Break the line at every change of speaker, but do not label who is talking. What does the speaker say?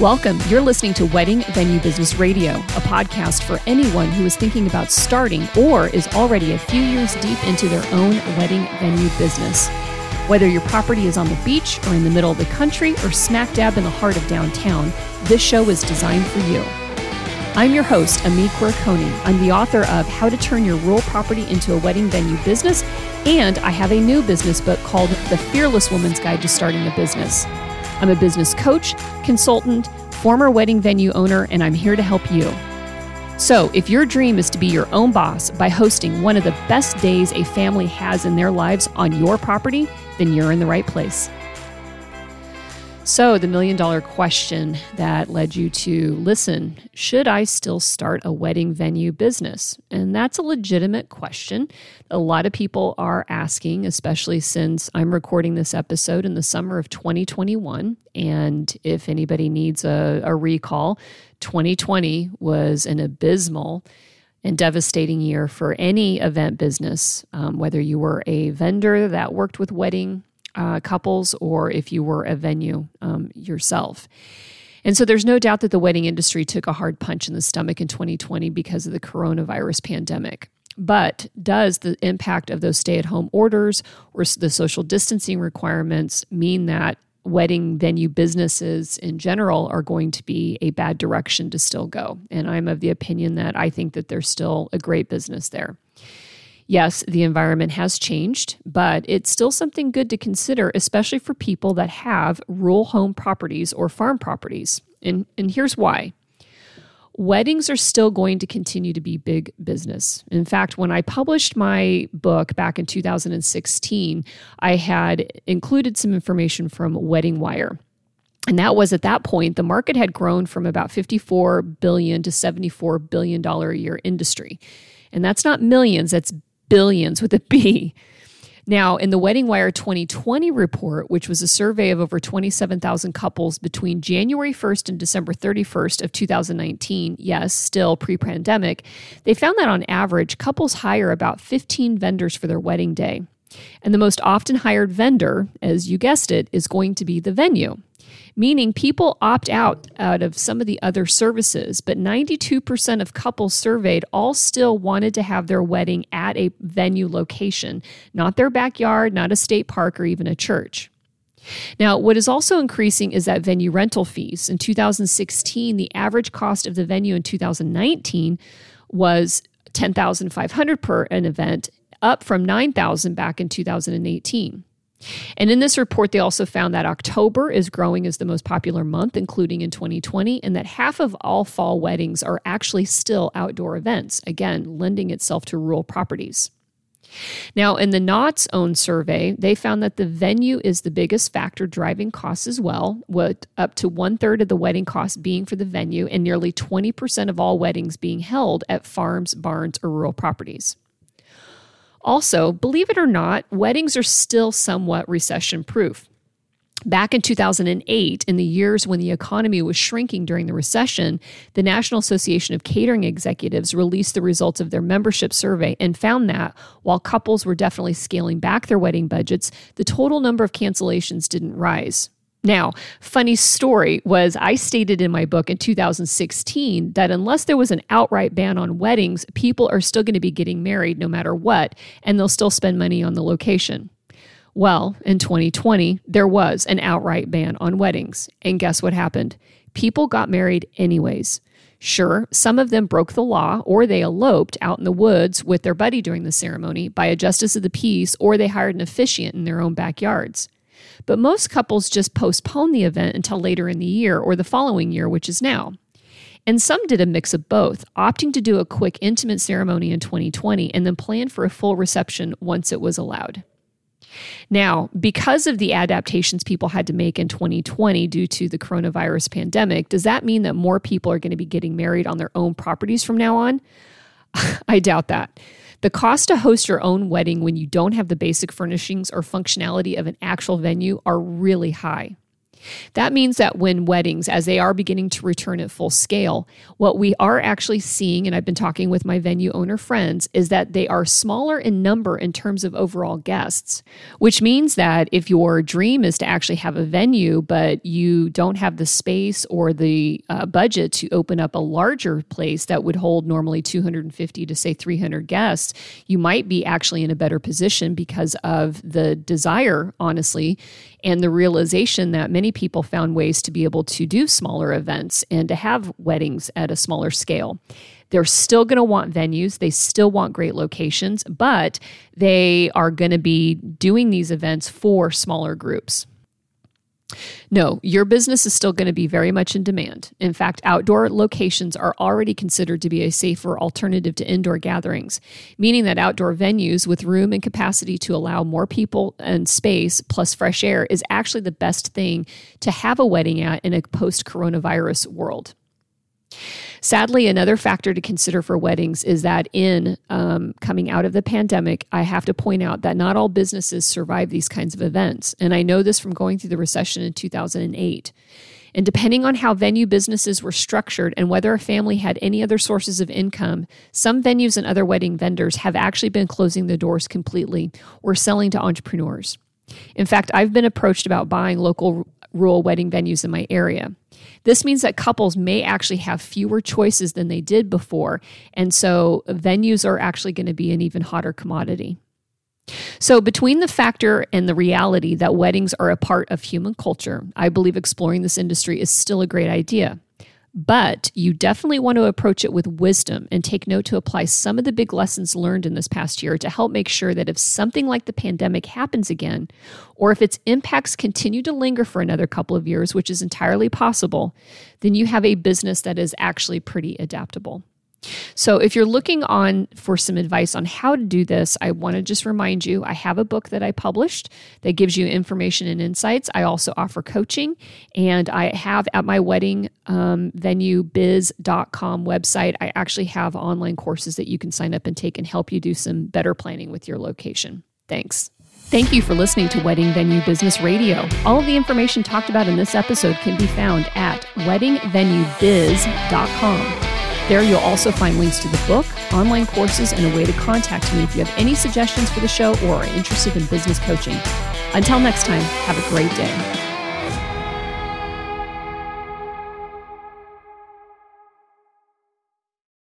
Welcome. You're listening to Wedding Venue Business Radio, a podcast for anyone who is thinking about starting or is already a few years deep into their own wedding venue business. Whether your property is on the beach or in the middle of the country or smack dab in the heart of downtown, this show is designed for you. I'm your host, Ami Quirconi. I'm the author of How to Turn Your Rural Property into a Wedding Venue Business, and I have a new business book called The Fearless Woman's Guide to Starting a Business. I'm a business coach, consultant, former wedding venue owner, and I'm here to help you. So, if your dream is to be your own boss by hosting one of the best days a family has in their lives on your property, then you're in the right place. So, the million dollar question that led you to listen should I still start a wedding venue business? And that's a legitimate question. A lot of people are asking, especially since I'm recording this episode in the summer of 2021. And if anybody needs a, a recall, 2020 was an abysmal and devastating year for any event business, um, whether you were a vendor that worked with wedding uh, couples or if you were a venue um, yourself. And so there's no doubt that the wedding industry took a hard punch in the stomach in 2020 because of the coronavirus pandemic. But does the impact of those stay at home orders or the social distancing requirements mean that wedding venue businesses in general are going to be a bad direction to still go? And I'm of the opinion that I think that there's still a great business there. Yes, the environment has changed, but it's still something good to consider, especially for people that have rural home properties or farm properties. And, and here's why weddings are still going to continue to be big business. In fact, when I published my book back in 2016, I had included some information from Wedding Wire. And that was at that point, the market had grown from about 54 billion to 74 billion dollar a year industry. And that's not millions, that's billions with a B. Now, in the Wedding Wire 2020 report, which was a survey of over 27,000 couples between January 1st and December 31st of 2019, yes, still pre-pandemic, they found that on average, couples hire about 15 vendors for their wedding day. And the most often hired vendor, as you guessed it, is going to be the venue meaning people opt out out of some of the other services, but 92% of couples surveyed all still wanted to have their wedding at a venue location, not their backyard, not a state park, or even a church. Now, what is also increasing is that venue rental fees. In 2016, the average cost of the venue in 2019 was 10,500 per an event, up from 9,000 back in 2018. And in this report, they also found that October is growing as the most popular month, including in 2020, and that half of all fall weddings are actually still outdoor events, again, lending itself to rural properties. Now, in the Knot's own survey, they found that the venue is the biggest factor driving costs as well, with up to one third of the wedding costs being for the venue and nearly 20% of all weddings being held at farms, barns, or rural properties. Also, believe it or not, weddings are still somewhat recession proof. Back in 2008, in the years when the economy was shrinking during the recession, the National Association of Catering Executives released the results of their membership survey and found that while couples were definitely scaling back their wedding budgets, the total number of cancellations didn't rise. Now, funny story was I stated in my book in 2016 that unless there was an outright ban on weddings, people are still going to be getting married no matter what, and they'll still spend money on the location. Well, in 2020, there was an outright ban on weddings. And guess what happened? People got married anyways. Sure, some of them broke the law or they eloped out in the woods with their buddy during the ceremony by a justice of the peace or they hired an officiant in their own backyards. But most couples just postpone the event until later in the year or the following year, which is now. And some did a mix of both, opting to do a quick intimate ceremony in 2020 and then plan for a full reception once it was allowed. Now, because of the adaptations people had to make in 2020 due to the coronavirus pandemic, does that mean that more people are going to be getting married on their own properties from now on? I doubt that. The cost to host your own wedding when you don't have the basic furnishings or functionality of an actual venue are really high. That means that when weddings, as they are beginning to return at full scale, what we are actually seeing, and I've been talking with my venue owner friends, is that they are smaller in number in terms of overall guests, which means that if your dream is to actually have a venue, but you don't have the space or the uh, budget to open up a larger place that would hold normally 250 to say 300 guests, you might be actually in a better position because of the desire, honestly, and the realization that many people found ways to be able to do smaller events and to have weddings at a smaller scale. They're still going to want venues, they still want great locations, but they are going to be doing these events for smaller groups. No, your business is still going to be very much in demand. In fact, outdoor locations are already considered to be a safer alternative to indoor gatherings, meaning that outdoor venues with room and capacity to allow more people and space plus fresh air is actually the best thing to have a wedding at in a post coronavirus world. Sadly, another factor to consider for weddings is that in um, coming out of the pandemic, I have to point out that not all businesses survive these kinds of events. And I know this from going through the recession in 2008. And depending on how venue businesses were structured and whether a family had any other sources of income, some venues and other wedding vendors have actually been closing the doors completely or selling to entrepreneurs. In fact, I've been approached about buying local rural wedding venues in my area. This means that couples may actually have fewer choices than they did before. And so venues are actually going to be an even hotter commodity. So, between the factor and the reality that weddings are a part of human culture, I believe exploring this industry is still a great idea. But you definitely want to approach it with wisdom and take note to apply some of the big lessons learned in this past year to help make sure that if something like the pandemic happens again, or if its impacts continue to linger for another couple of years, which is entirely possible, then you have a business that is actually pretty adaptable. So, if you're looking on for some advice on how to do this, I want to just remind you I have a book that I published that gives you information and insights. I also offer coaching, and I have at my wedding um, venue biz.com website, I actually have online courses that you can sign up and take and help you do some better planning with your location. Thanks. Thank you for listening to Wedding Venue Business Radio. All of the information talked about in this episode can be found at weddingvenuebiz.com. There, you'll also find links to the book, online courses, and a way to contact me if you have any suggestions for the show or are interested in business coaching. Until next time, have a great day.